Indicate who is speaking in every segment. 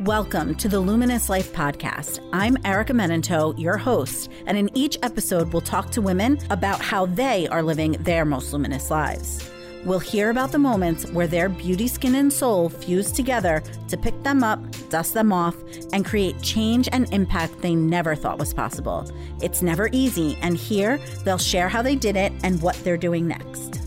Speaker 1: Welcome to the Luminous Life Podcast. I'm Erica Menento, your host, and in each episode, we'll talk to women about how they are living their most luminous lives. We'll hear about the moments where their beauty, skin, and soul fuse together to pick them up, dust them off, and create change and impact they never thought was possible. It's never easy, and here they'll share how they did it and what they're doing next.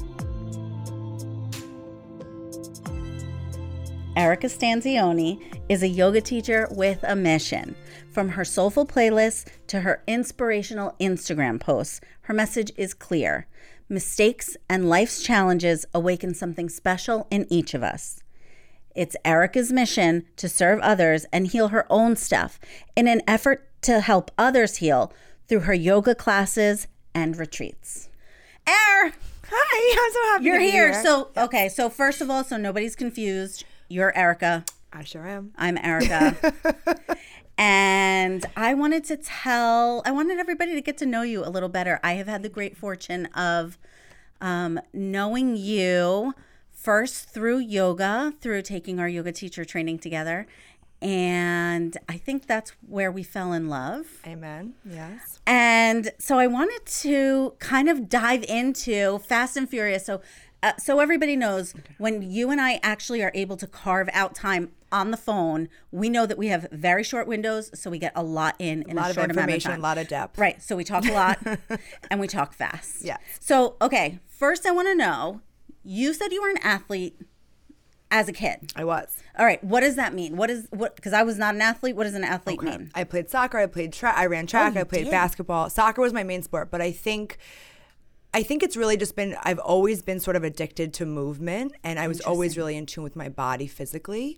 Speaker 1: Erica Stanzione is a yoga teacher with a mission. From her soulful playlists to her inspirational Instagram posts, her message is clear. Mistakes and life's challenges awaken something special in each of us. It's Erica's mission to serve others and heal her own stuff in an effort to help others heal through her yoga classes and retreats. Air!
Speaker 2: Hi, I'm so happy
Speaker 1: You're
Speaker 2: be
Speaker 1: here. So, okay, so first of all, so nobody's confused, you're Erica.
Speaker 2: I sure am.
Speaker 1: I'm Erica. and I wanted to tell, I wanted everybody to get to know you a little better. I have had the great fortune of um, knowing you first through yoga, through taking our yoga teacher training together. And I think that's where we fell in love.
Speaker 2: Amen. Yes.
Speaker 1: And so I wanted to kind of dive into Fast and Furious. So, uh, so everybody knows when you and I actually are able to carve out time on the phone, we know that we have very short windows, so we get a lot in in
Speaker 2: A lot
Speaker 1: a
Speaker 2: of
Speaker 1: short amount of
Speaker 2: information, a lot of depth.
Speaker 1: Right. So we talk a lot and we talk fast.
Speaker 2: Yes.
Speaker 1: So okay, first I want to know. You said you were an athlete as a kid.
Speaker 2: I was.
Speaker 1: All right. What does that mean? What is what? Because I was not an athlete. What does an athlete mean?
Speaker 2: I played soccer. I played track. I ran track.
Speaker 1: Oh,
Speaker 2: I played
Speaker 1: did?
Speaker 2: basketball. Soccer was my main sport, but I think. I think it's really just been I've always been sort of addicted to movement and I was always really in tune with my body physically.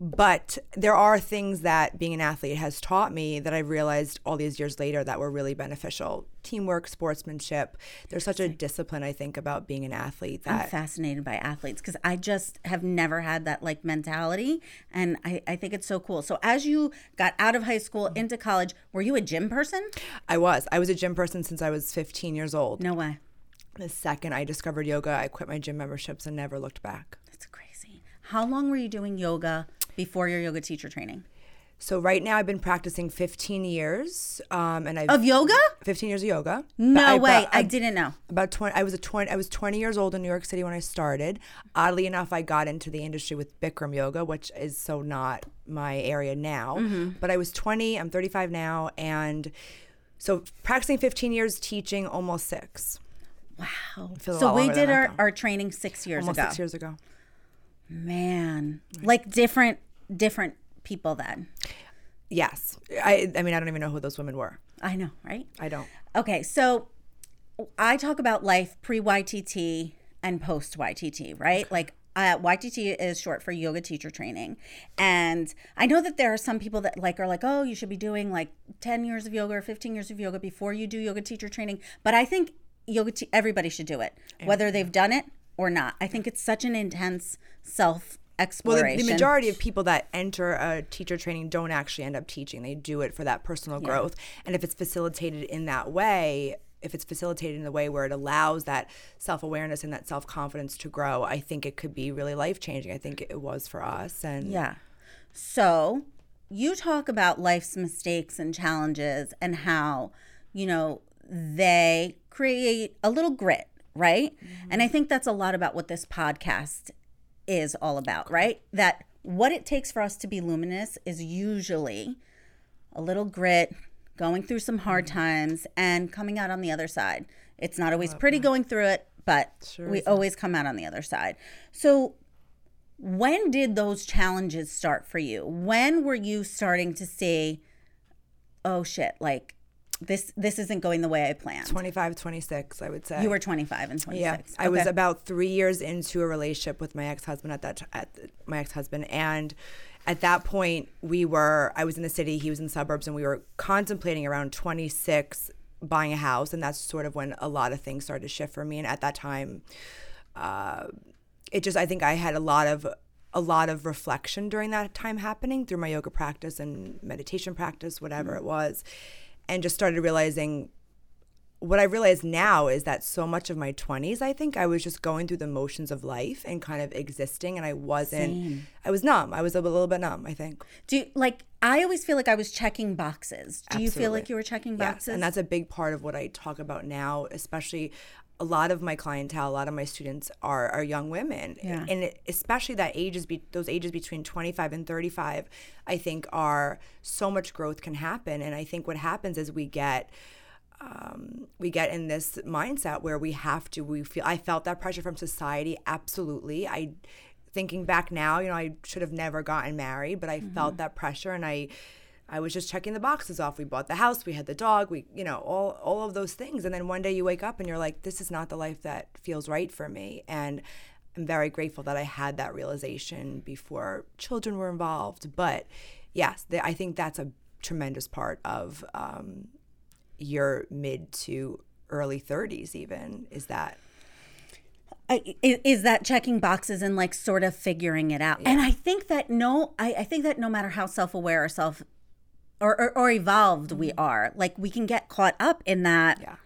Speaker 2: But there are things that being an athlete has taught me that I realized all these years later that were really beneficial. Teamwork, sportsmanship. There's such a discipline I think about being an athlete
Speaker 1: I'm fascinated by athletes because I just have never had that like mentality. And I, I think it's so cool. So, as you got out of high school into college, were you a gym person?
Speaker 2: I was. I was a gym person since I was 15 years old.
Speaker 1: No way.
Speaker 2: The second I discovered yoga, I quit my gym memberships and never looked back.
Speaker 1: That's crazy. How long were you doing yoga before your yoga teacher training?
Speaker 2: So right now I've been practicing 15 years, um, and I've
Speaker 1: Of yoga?
Speaker 2: 15 years of yoga.
Speaker 1: No
Speaker 2: I-
Speaker 1: way. I
Speaker 2: I-
Speaker 1: didn't know.
Speaker 2: About 20, I was a 20, I was 20 years old in New York City when I started. Oddly enough, I got into the industry with Bikram yoga, which is so not my area now.
Speaker 1: Mm-hmm.
Speaker 2: But I was 20. I'm 35 now, and so practicing 15 years, teaching almost six.
Speaker 1: Wow. So we did our, our training six years
Speaker 2: Almost
Speaker 1: ago.
Speaker 2: six years ago.
Speaker 1: Man. Like different different people then.
Speaker 2: Yes. I. I mean, I don't even know who those women were.
Speaker 1: I know, right?
Speaker 2: I don't.
Speaker 1: Okay, so I talk about life pre YTT and post YTT, right? Like uh, YTT is short for yoga teacher training, and I know that there are some people that like are like, oh, you should be doing like ten years of yoga or fifteen years of yoga before you do yoga teacher training. But I think yoga te- everybody should do it, whether they've done it or not. I think it's such an intense self
Speaker 2: Well,
Speaker 1: exploration.
Speaker 2: the, the majority of people that enter a teacher training don't actually end up teaching. They do it for that personal growth. And if it's facilitated in that way, if it's facilitated in the way where it allows that self awareness and that self confidence to grow, I think it could be really life changing. I think it was for us. And
Speaker 1: Yeah. So you talk about life's mistakes and challenges and how, you know, they create a little grit, right? And I think that's a lot about what this podcast is all about, right? That what it takes for us to be luminous is usually a little grit, going through some hard times, and coming out on the other side. It's not always pretty going through it, but we always come out on the other side. So, when did those challenges start for you? When were you starting to see, oh shit, like this this isn't going the way I planned?
Speaker 2: 25, 26, I would say.
Speaker 1: You were 25 and 26.
Speaker 2: Yeah, I was about three years into a relationship with my ex husband at that t- at my ex husband, and at that point we were I was in the city, he was in the suburbs, and we were contemplating around twenty six buying a house, and that's sort of when a lot of things started to shift for me. And at that time, uh, it just I think I had a lot of a lot of reflection during that time happening through my yoga practice and meditation practice, whatever it was, and just started realizing what I realize now is that so much of my 20s, I think I was just going through the motions of life and kind of existing, and I wasn't.
Speaker 1: Same.
Speaker 2: I was numb. I was a little bit numb. I think.
Speaker 1: Do you, like I always feel like I was checking boxes. Do you feel like you were checking
Speaker 2: Yes,
Speaker 1: boxes?
Speaker 2: and that's a big part of what I talk about now, especially. A lot of my clientele, a lot of my students are are young women,
Speaker 1: Yeah.
Speaker 2: and especially that ages be, those ages between 25 and 35, I think are so much growth can happen. And I think what happens is we get um, we get in this mindset where we have to we feel i felt that pressure from society absolutely i thinking back now you know i should have never gotten married but i felt that pressure and i i was just checking the boxes off. We bought the house we had the dog we you know all all of those things. And then one day you wake up and you're like this is not the life that feels right for me. And i'm very grateful that i had that realization before children were involved. But yes th- i think that's a tremendous part of um, your mid to early 30s even is that
Speaker 1: I, is that checking boxes and like sort of figuring it out? And I think that no, I, I think that no matter how self aware or self or, or, or evolved we are, like we can get caught up in that.
Speaker 2: yeah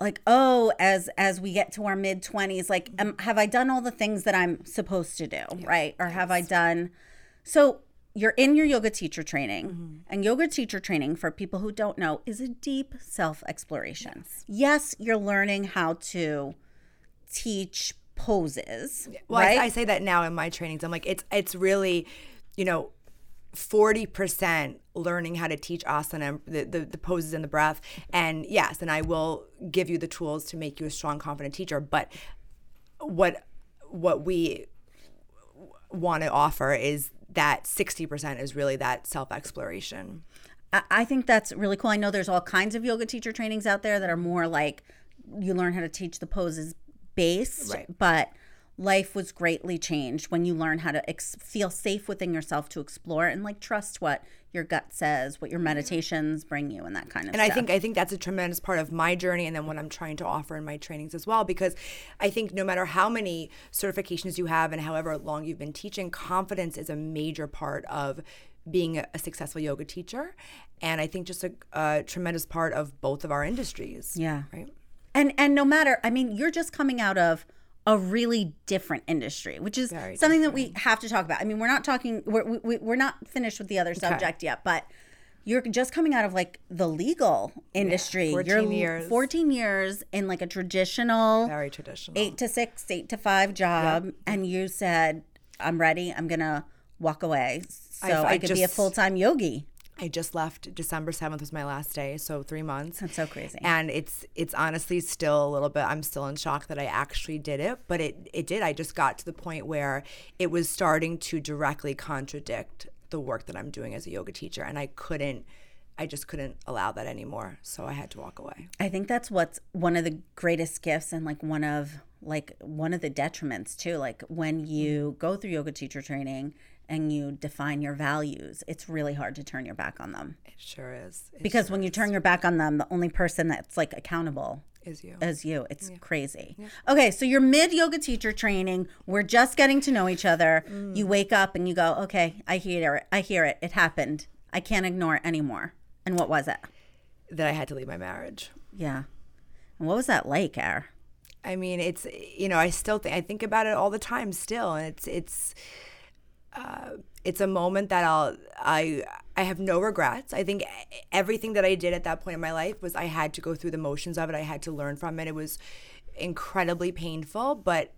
Speaker 1: Like oh, as as we get to our mid twenties, like um, have I done all the things that I'm supposed to do, right? Or have I done? So you're in your yoga teacher training, and yoga teacher training for people who don't know is a deep self exploration. Yes, you're learning how to teach poses,
Speaker 2: well
Speaker 1: right?
Speaker 2: I, I say that now in my trainings i'm like it's it's really you know 40% learning how to teach asana the, the, the poses and the breath and yes and i will give you the tools to make you a strong confident teacher but what what we want to offer is that 60% is really that self exploration
Speaker 1: I, I think that's really cool. I know there's all kinds of yoga teacher trainings out there that are more like you learn how to teach the poses based,
Speaker 2: Right.
Speaker 1: but life was greatly changed when you learn how to ex- feel safe within yourself to explore and like trust what your gut says, what your mm-hmm. meditations bring you, and that kind of
Speaker 2: and
Speaker 1: stuff.
Speaker 2: I think I think that's a tremendous part of my journey and then what I'm trying to offer in my trainings as well because I think no matter how many certifications you have and however long you've been teaching confidence is a major part of being a, a successful yoga teacher and I think just a, a tremendous part of both of our industries
Speaker 1: yeah.
Speaker 2: right
Speaker 1: And and no matter, I mean, you're just coming out of a really different industry, which is
Speaker 2: Very
Speaker 1: something that we have to talk about. I mean, we're not talking, we're we, we- we're not finished with the other subject yet, but you're just coming out of like the legal industry.
Speaker 2: 14
Speaker 1: you're
Speaker 2: years.
Speaker 1: 14 years in like a traditional
Speaker 2: very traditional
Speaker 1: eight to six, eight to five job, and you said, "I'm ready. I'm gonna walk away, so
Speaker 2: I-
Speaker 1: I,
Speaker 2: I
Speaker 1: could be a full time yogi."
Speaker 2: I just left December 7th was my last day so 3 months
Speaker 1: That's so crazy.
Speaker 2: and it's it's honestly still a little bit i'm still in shock that i actually did it but it it did i just got to the point where it was starting to directly contradict the work that i'm doing as a yoga teacher and i couldn't i just couldn't allow that anymore so i had to walk away
Speaker 1: I think that's what's one of the greatest gifts and like one of like one of the detriments too. Like when you go through yoga teacher training and you define your values, it's really hard to turn your back on them.
Speaker 2: it sure is it
Speaker 1: Because
Speaker 2: sure
Speaker 1: when you turn your back on them, the only person that's like accountable
Speaker 2: is you
Speaker 1: is you. It's crazy. Okay, so you're mid yoga teacher training. We're just getting to know each other. Mm. You wake up and you go, "Okay, I hear it. I hear it. It happened. I can't ignore it anymore." And what was it?
Speaker 2: that i had to leave my marriage
Speaker 1: Yeah. And what was that like, Air?
Speaker 2: I mean, it's you know, I still think I think about it all the time still, and it's it's uh, it's a moment that I'll I I have no regrets. I think everything that I did at that point in my life was I had to go through the motions of it. I had to learn from it. It was incredibly painful, but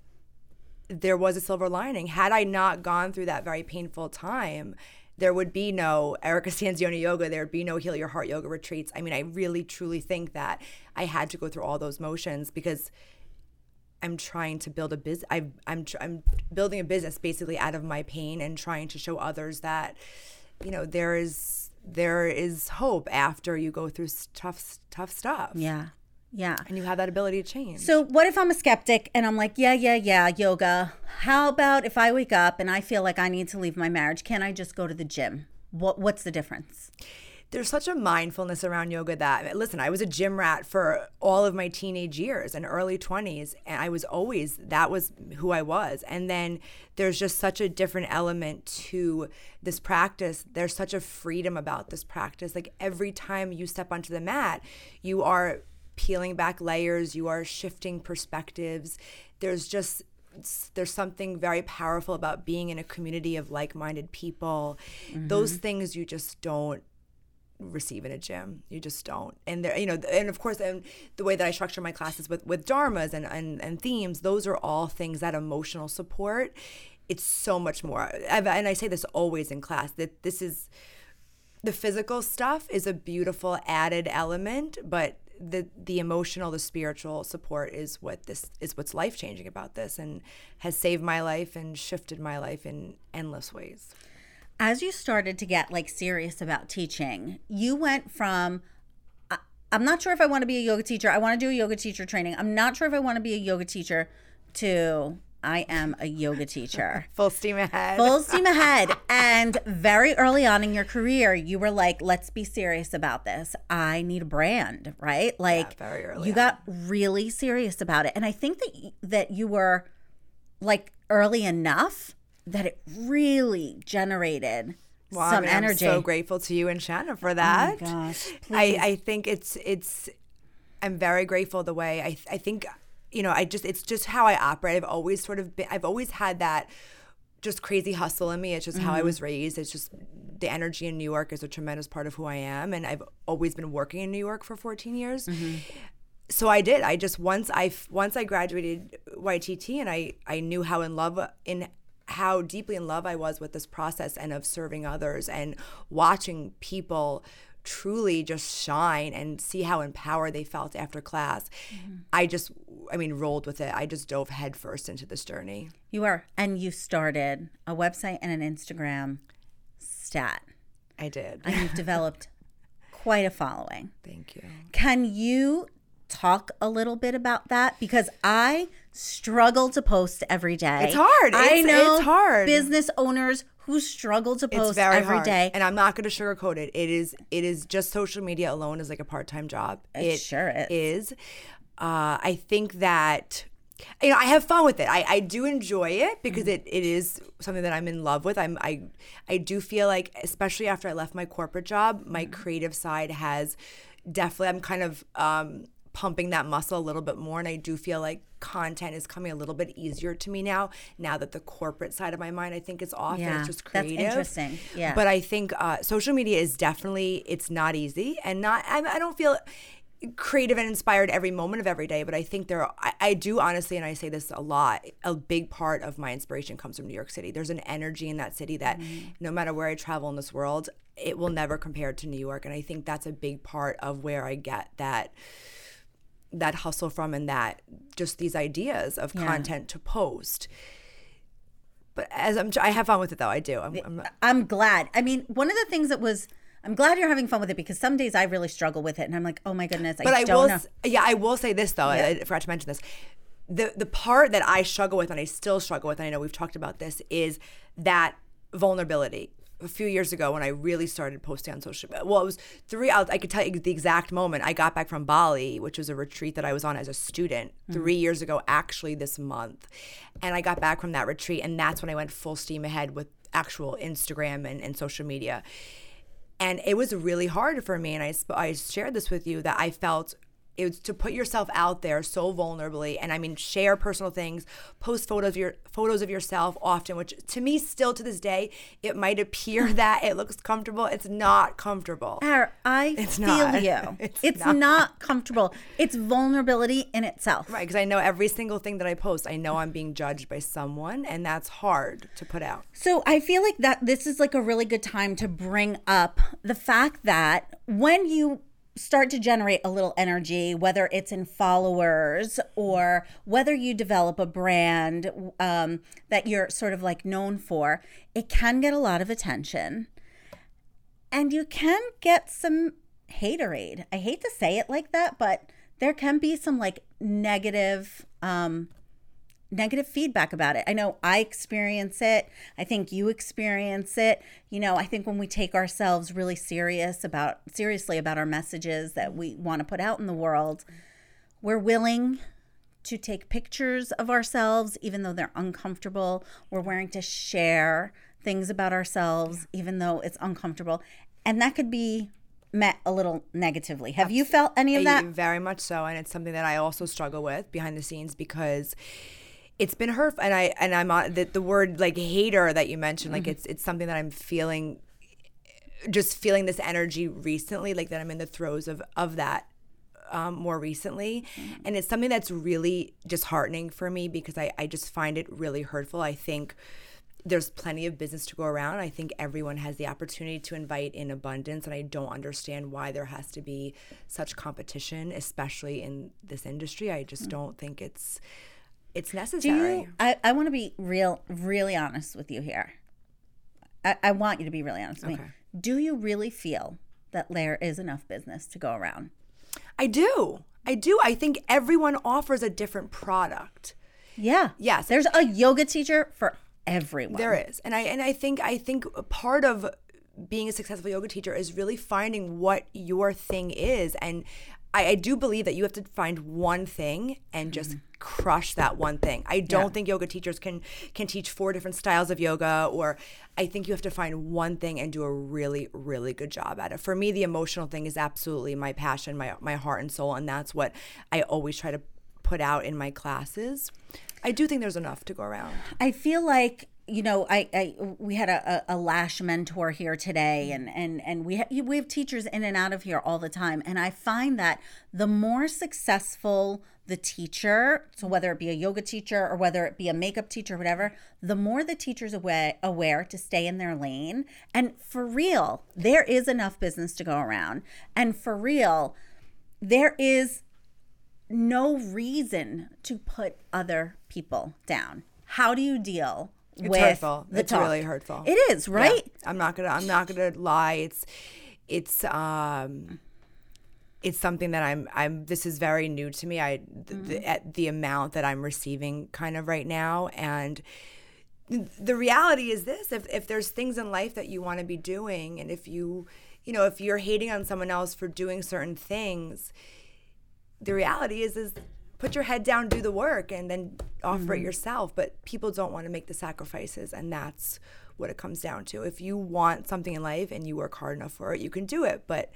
Speaker 2: there was a silver lining. Had I not gone through that very painful time, there would be no Erica Stanzione yoga. There would be no Heal Your Heart yoga retreats. I mean, I really truly think that I had to go through all those motions because I'm trying to build a business. I'm tr- I'm building a business basically out of my pain and trying to show others that you know there is there is hope after you go through tough tough stuff.
Speaker 1: Yeah. Yeah.
Speaker 2: And you have that ability to change.
Speaker 1: So, what if I'm a skeptic and I'm like, yeah, yeah, yeah, yoga. How about if I wake up and I feel like I need to leave my marriage? Can I just go to the gym? What What's the difference?
Speaker 2: There's such a mindfulness around yoga that listen i was a gym rat for all of my teenage years and early 20s and i was always that was who i was and then there's just such a different element to this practice there's such a freedom about this practice like every time you step onto the mat you are peeling back layers, you are shifting perspectives. There's just there's something very powerful about being in a community of like-minded people. Mm-hmm. Those things you just don't receive in a gym. You just don't. And there, you know, and of course, and the way that I structure my classes with with dharmas and and, and themes, those are all things that emotional support. It's so much more. and I say this always in class that this is the physical stuff is a beautiful added element, but the the emotional, the spiritual support is what this is what's life changing about this and has saved my life and shifted my life in endless ways.
Speaker 1: As you started to get like serious about teaching, you went from I'm not sure if I want to be a yoga teacher. I want to do a yoga teacher training. I'm not sure if I want to be a yoga teacher to I am a yoga teacher.
Speaker 2: Full steam ahead.
Speaker 1: Full steam ahead. And very early on in your career, you were like, let's be serious about this. I need a brand, right? Like
Speaker 2: yeah, very early.
Speaker 1: You
Speaker 2: on.
Speaker 1: got really serious about it. And I think that that you were like early enough that it really generated well, some I mean, energy.
Speaker 2: I'm so grateful to you and Shanna for that. Oh gosh, I, I think it's it's I'm very grateful the way I I think you know, I just it's just how I operate. I've always sort of been I've always had that just crazy hustle in me. It's just mm-hmm. how I mm-hmm. was raised. It's just the energy in New York is a tremendous part of who I am and I've always been working in New York for 14 years. Mm-hmm. So I did. I just once I once I graduated YTT and I I knew how in love in how deeply in love I was with this process and of serving others and watching people truly just shine and see how empowered they felt after class. Mm-hmm. I just, I mean, rolled with it. I just dove headfirst into this journey.
Speaker 1: You are. And you started a website and an Instagram stat.
Speaker 2: I did.
Speaker 1: And you've developed quite a following.
Speaker 2: Thank you.
Speaker 1: Can you talk a little bit about that? Because I struggle to post every day.
Speaker 2: It's hard.
Speaker 1: I
Speaker 2: it's,
Speaker 1: know
Speaker 2: it's hard.
Speaker 1: business owners who struggle to post every day.
Speaker 2: And I'm not going to sugarcoat it. It is it is just social media alone is like a part-time job.
Speaker 1: It, it sure is.
Speaker 2: is. Uh, I think that you know, I have fun with it. I, I do enjoy it because mm-hmm. it, it is something that I'm in love with. I'm I I do feel like, especially after I left my corporate job, my mm-hmm. creative side has definitely. I'm kind of um, pumping that muscle a little bit more and i do feel like content is coming a little bit easier to me now now that the corporate side of my mind i think is off yeah, and it's just creative.
Speaker 1: that's interesting. Yeah.
Speaker 2: But i think uh, social media is definitely it's not easy and not I, I don't feel creative and inspired every moment of every day but i think there are, I, I, do honestly and i say this a lot a big part of my inspiration comes from new york city. There's an energy in that city that mm-hmm. no matter where i travel in this world it will never compare to new york and i think that's a big part of where i get that that hustle from and that just these ideas of yeah. content to post but as I'm, I have fun with it though. I do. I'm,
Speaker 1: I'm, I'm, glad. I mean, one of the things that was, I'm glad you're having fun with it because some days I really struggle with it, and I'm like, oh my goodness. I
Speaker 2: but I,
Speaker 1: will,
Speaker 2: know. yeah, I will say this though. Yeah. I forgot to mention this. The the part that I struggle with, and I still struggle with, and I know we've talked about this, is that vulnerability a few years ago when I really started posting on social media. Well, it was three, I'll, i could tell you the exact moment. I got back from Bali, which was a retreat that I was on as a student mm-hmm. three years ago, actually this month. And I got back from that retreat, and that's when I went full steam ahead with actual Instagram and, and social media. And it was really hard for me. And I, I shared this with you that I felt it's to put yourself out there so vulnerably and i mean share personal things post photos of your photos of yourself often which to me still to this day it might appear that it looks comfortable it's not comfortable
Speaker 1: i it's feel not. you it's, it's not. not. comfortable it's vulnerability in itself
Speaker 2: right because i know every single thing that i post i know i'm being judged by someone and that's hard to put out
Speaker 1: so i feel like that this is like a really good time to bring up the fact that when you start to generate a little energy, whether it's in followers or whether you develop a brand um, that you're sort of like known for, it can get a lot of attention. And you can get some haterade. I hate to say it like that, but there can be some like negative um, negative feedback about it. I know I experience it. I think you experience it. You know, I think when we take ourselves really serious about seriously about our messages that we want to put out in the world, we're willing to take pictures of ourselves even though they're uncomfortable. We're willing to share things about ourselves even though it's uncomfortable. And that could be met a little negatively. Have you felt any of eh, that?
Speaker 2: Very much so, and it's something that I also struggle with behind the scenes because it's been hurtful. And I and I'm on the, the word like hater that you mentioned, like mm-hmm. it's it's something that I'm feeling, just feeling this energy recently, like that I'm in the throes of of that um, more recently. Mm-hmm. And it's something that's really disheartening for me because I, I just find it really hurtful. I think there's plenty of business to go around. I think everyone has the opportunity to invite in abundance, and I don't understand why there has to be such competition, especially in this industry. I just mm. don't think it's it's
Speaker 1: Do
Speaker 2: necessary.
Speaker 1: you? I, I want to be real, really honest with you here. I, I want you to be really honest with me. Do you really feel that there is enough business to go around?
Speaker 2: I do. I do. I think everyone offers a different product.
Speaker 1: Yeah.
Speaker 2: Yes.
Speaker 1: There's a yoga teacher for everyone.
Speaker 2: There is, and I and I think I think part of being a successful yoga teacher is really finding what your thing is, and I, I do believe that you have to find one thing and just mm-hmm. crush that one thing. I don't think yoga teachers can can teach four different styles of yoga, or I think you have to find one thing and do a really really good job at it. For me, the emotional thing is absolutely my passion, my my heart and soul, and that's what I always try to put out in my classes. I do think there's enough to go around.
Speaker 1: I feel like you know, I, I we had a, a, lash mentor here today, and and and we ha- we have teachers in and out of here all the time, and I find that the more successful the teacher, so whether it be a yoga teacher or whether it be a makeup teacher, whatever, the more the teacher's aware aware to stay in their lane, and for real, there is enough business to go around, and for real, there is no reason to put other people down. How do you deal
Speaker 2: It's
Speaker 1: with
Speaker 2: hurtful.
Speaker 1: the
Speaker 2: it's
Speaker 1: talk?
Speaker 2: really hurtful.
Speaker 1: It is, right?
Speaker 2: Yeah. I'm not gonna. I'm not gonna lie. It's. It's. Um. It's something that I'm. I'm. This is very new to me. I. th-
Speaker 1: Mm-hmm.
Speaker 2: The, at the amount that I'm receiving, kind of right now, and the reality is this: if if there's things in life that you want to be doing, and if you, you know, if you're hating on someone else for doing certain things, the reality is is put your head down do the work and then offer it mm-hmm. yourself. But people don't want to make the sacrifices and that's what it comes down to. If you want something in life and you work hard enough for it you can do it. But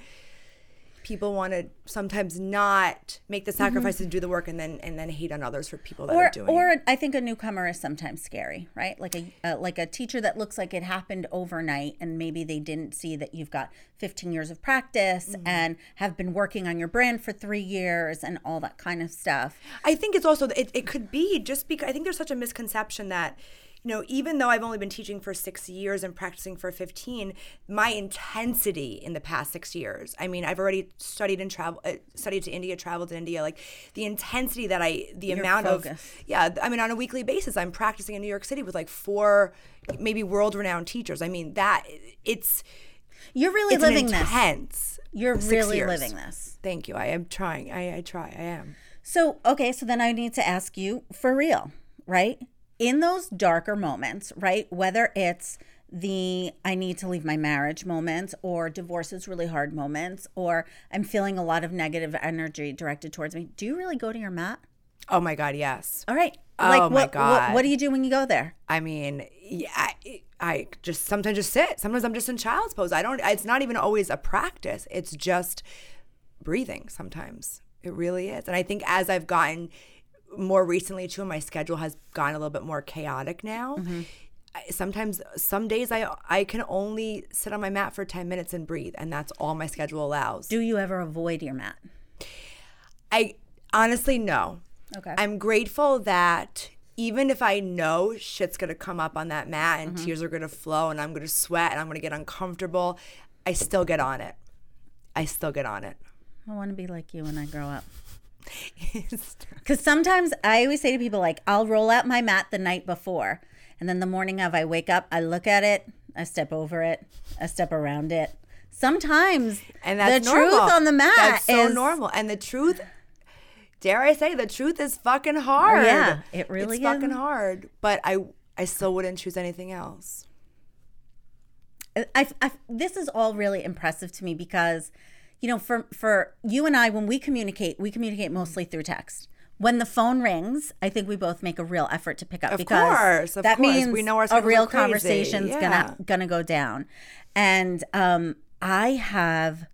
Speaker 2: people want to sometimes not make the sacrifices and do the work and then and then hate on others for people that
Speaker 1: Or,
Speaker 2: are doing
Speaker 1: or
Speaker 2: it
Speaker 1: I think a newcomer is sometimes scary, right? Like a uh, like a teacher that looks like it happened overnight, and maybe they didn't see that you've got 15 years of practice
Speaker 2: Mm-hmm.
Speaker 1: and have been working on your brand for three years and all that kind of stuff.
Speaker 2: I think it's also it, it could be just because I think there's such a misconception that you know even though I've only been teaching for 6 years and practicing for 15 my intensity in the past 6 years I mean I've already studied and travel uh, studied to India traveled to India like the intensity that I the amount
Speaker 1: focus.
Speaker 2: of yeah I mean on a weekly basis I'm practicing in New York City with like four maybe world renowned teachers I mean that it's
Speaker 1: You're really
Speaker 2: it's
Speaker 1: living
Speaker 2: an
Speaker 1: this.
Speaker 2: intense
Speaker 1: You're
Speaker 2: six
Speaker 1: really
Speaker 2: years.
Speaker 1: living this.
Speaker 2: Thank you I am trying I, I try I am
Speaker 1: So, okay, so then I need to ask you for real, right? In those darker moments, right? Whether it's the I need to leave my marriage moments or divorce is really hard moments or I'm feeling a lot of negative energy directed towards me. Do you really go to your mat?
Speaker 2: oh my god yes
Speaker 1: All right.
Speaker 2: Oh
Speaker 1: like
Speaker 2: my
Speaker 1: what, what
Speaker 2: God.
Speaker 1: what do you do when you go there?
Speaker 2: I mean, yeah, I, I just sometimes just sit. Sometimes I'm just in child's pose. I don't. It's not even always a practice. It's just breathing. Sometimes it really is. And I think as I've gotten more recently too, my schedule has gone a little bit more chaotic now. I, sometimes, some days I I can only sit on my mat for ten minutes and breathe, and that's all my schedule allows.
Speaker 1: Do you ever avoid your mat?
Speaker 2: I honestly no.
Speaker 1: Okay.
Speaker 2: I'm grateful that even if I know shit's gonna come up on that mat and
Speaker 1: Mm-hmm.
Speaker 2: tears are gonna flow and I'm gonna sweat and I'm gonna get uncomfortable, I still get on it. I still get on it.
Speaker 1: I want to be like you when I grow up. Because sometimes I always say to people, like, I'll roll out my mat the night before. And then the morning of, I wake up, I look at it, I step over it, I step around it. Sometimes
Speaker 2: and that's
Speaker 1: the
Speaker 2: normal.
Speaker 1: truth on the mat
Speaker 2: That's so
Speaker 1: is
Speaker 2: normal. And the truth, dare I say, the truth is fucking hard.
Speaker 1: Oh, yeah, it really
Speaker 2: it's fucking hard. But I, I still wouldn't choose anything else.
Speaker 1: I, I, this is all really impressive to me because, you know, for for you and I, when we communicate, we communicate mostly through text. When the phone rings, I think we both make a real effort to pick up
Speaker 2: Of
Speaker 1: because
Speaker 2: course, of
Speaker 1: that
Speaker 2: course.
Speaker 1: means
Speaker 2: We know our
Speaker 1: a real conversation's
Speaker 2: Yeah.
Speaker 1: gonna gonna go down. And um, I have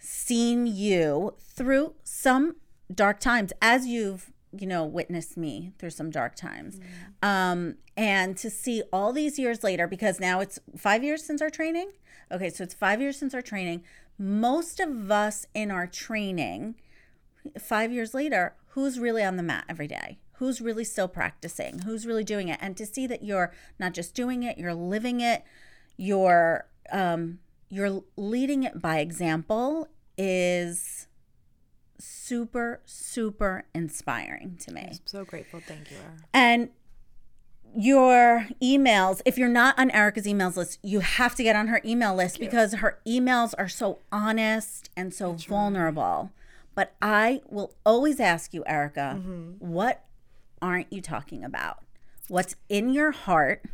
Speaker 1: seen you through some dark times as you've you know witnessed me through some dark times um and to see all these years later because now it's 5 years since our training okay so it's 5 years since our training most of us in our training 5 years later who's really on the mat every day who's really still practicing who's really doing it and to see that you're not just doing it you're living it you're um you're leading it by example is super super inspiring to me
Speaker 2: I'm so grateful. Thank you.
Speaker 1: And your emails if you're not on erica's emails list you have to get on her email list because her emails are so honest and so vulnerable. But i will always ask you erica what aren't you talking about? What's in your heart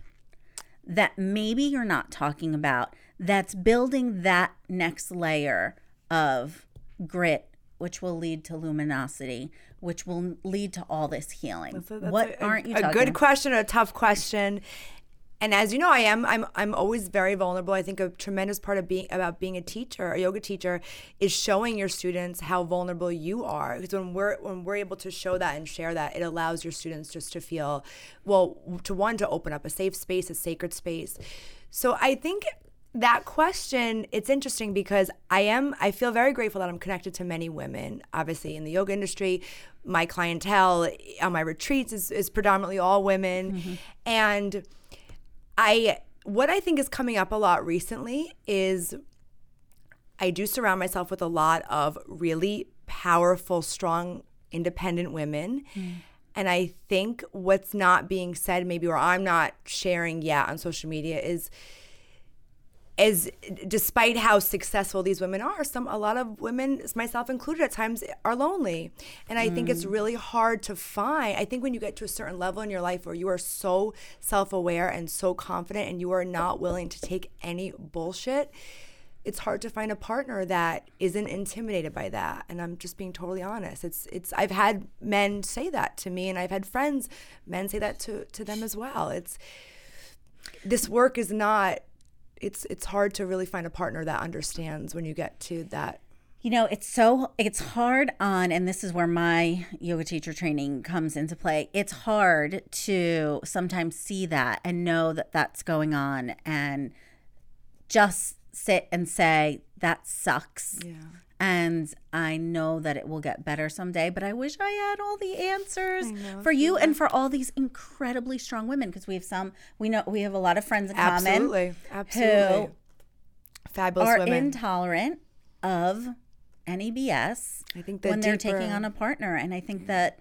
Speaker 1: that maybe you're not talking about that's building that next layer of grit which will lead to luminosity which will lead to all this healing
Speaker 2: So that's
Speaker 1: what
Speaker 2: a,
Speaker 1: aren't you
Speaker 2: a good question, a tough question. And as you know, I am I'm I'm always very vulnerable. I think a tremendous part of being about being a teacher, a yoga teacher, is showing your students how vulnerable you are. Because when we're when we're able to show that and share that, it allows your students just to feel well, to one to open up a safe space, a sacred space. So I think that question it's interesting because i am i feel very grateful that i'm connected to many women obviously in the yoga industry my clientele on my retreats is, is predominantly all women. Mm-hmm. And i what i think is coming up a lot recently is i do surround myself with a lot of really powerful strong independent women. Mm. And i think what's not being said maybe or i'm not sharing yet on social media is as despite how successful these women are some a lot of women myself included at times are lonely. And i think it's mm. really hard to find i think when you get to a certain level in your life where you are so self-aware and so confident and you are not willing to take any bullshit it's hard to find a partner that isn't intimidated by that. And i'm just being totally honest. It's it's i've had men say that to me and i've had friends men say that to to them as well. It's this work is not it's it's hard to really find a partner that understands when you get to that
Speaker 1: You know, it's so it's hard on and this is where my yoga teacher training comes into play. It's hard to sometimes see that and know that that's going on and just sit and say that sucks.
Speaker 2: yeah
Speaker 1: And I know that it will get better someday, but I wish I had all the answers
Speaker 2: know,
Speaker 1: for you and for all these incredibly strong women because we have some we know we have a lot of friends in common
Speaker 2: absolutely absolutely.
Speaker 1: Who
Speaker 2: fabulous
Speaker 1: are
Speaker 2: women.
Speaker 1: intolerant of any BS
Speaker 2: I think
Speaker 1: when they're taking on a partner, and I think that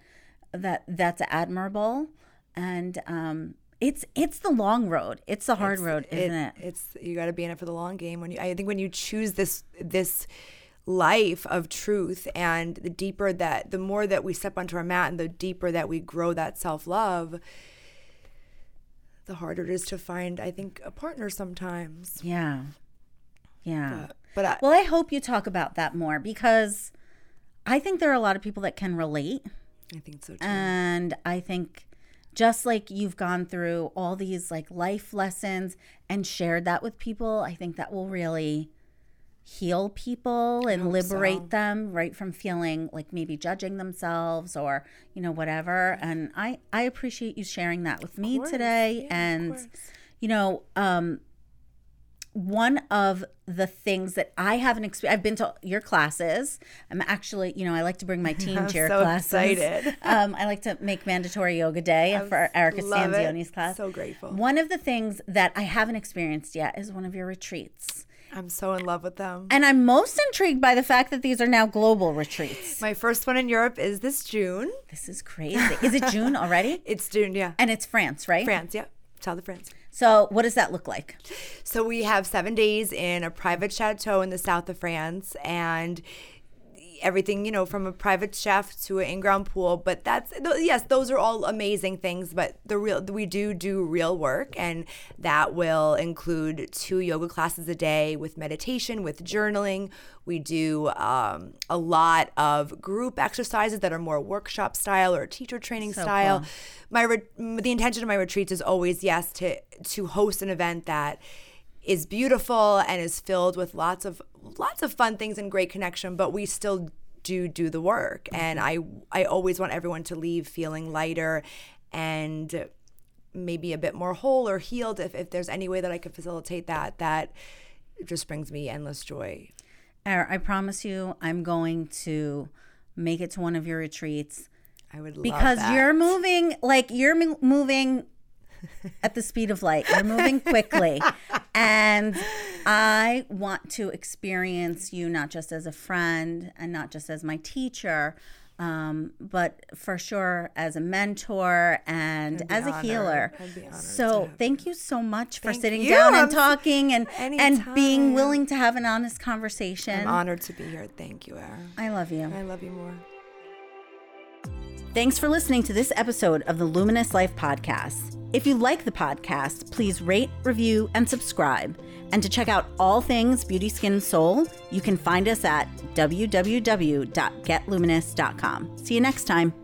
Speaker 1: that that's admirable, and um, it's it's the long road, it's the hard road, isn't it?
Speaker 2: It's you got to be in it for the long game. When you, I think when you choose this this life of truth, and the deeper that, the more that we step onto our mat, and the deeper that we grow that self love, the harder it is to find. I think a partner sometimes.
Speaker 1: Yeah, yeah.
Speaker 2: But, but I,
Speaker 1: well, I hope you talk about that more because I think there are a lot of people that can relate.
Speaker 2: I think so too.
Speaker 1: And I think just like you've gone through all these like life lessons and shared that with people, I think that will really heal people and liberate
Speaker 2: so.
Speaker 1: them right from feeling like maybe judging themselves or you know whatever and i i appreciate you sharing that with me
Speaker 2: course.
Speaker 1: today
Speaker 2: Yeah,
Speaker 1: and you know um one of the things that I haven't experienced, I've been to your classes. I'm actually, you know, I like to bring my team
Speaker 2: I'm
Speaker 1: to your
Speaker 2: so
Speaker 1: classes.
Speaker 2: excited.
Speaker 1: um, I like to make mandatory yoga day for Erica
Speaker 2: it.
Speaker 1: Stanzione's class.
Speaker 2: So grateful.
Speaker 1: One of the things that I haven't experienced yet is one of your retreats.
Speaker 2: I'm so in love with them.
Speaker 1: And I'm most intrigued by the fact that these are now global retreats.
Speaker 2: My first one in Europe is this June.
Speaker 1: This is crazy. Is it June already?
Speaker 2: It's June, yeah.
Speaker 1: And it's France, right?
Speaker 2: France, yeah. South of France.
Speaker 1: So, what does that look like?
Speaker 2: So we have seven days in a private chateau in the south of France, and everything you know from a private chef to an in-ground pool. But that's th- yes, those are all amazing things. But the real we do do real work, and that will include two yoga classes a day with meditation, with journaling. We do um, a lot of group exercises that are more workshop style or teacher training style.
Speaker 1: cool.
Speaker 2: My re- the intention of my retreats is always yes to to host an event that is beautiful and is filled with lots of lots of fun things and great connection, but we still do do the work. And I I always want everyone to leave feeling lighter and maybe a bit more whole or healed if, if there's any way that I could facilitate that that just brings me endless joy.
Speaker 1: Er, I promise you I'm going to make it to one of your retreats.
Speaker 2: I would
Speaker 1: because you're moving like you're moving at the speed of light. You're moving quickly. And I want to experience you not just as a friend and not just as my teacher, um, but for sure as a mentor and as a healer. So thank you so much for thank sitting you. down and talking and and being willing to have an honest conversation.
Speaker 2: I'm honored to be here. Thank you, Era.
Speaker 1: I love you.
Speaker 2: I love you more.
Speaker 1: Thanks for listening to this episode of the Luminous Life Podcast. If you like the podcast, please rate, review, and subscribe. And to check out all things Beauty, Skin, Soul, you can find us at www.getluminous.com. See you next time.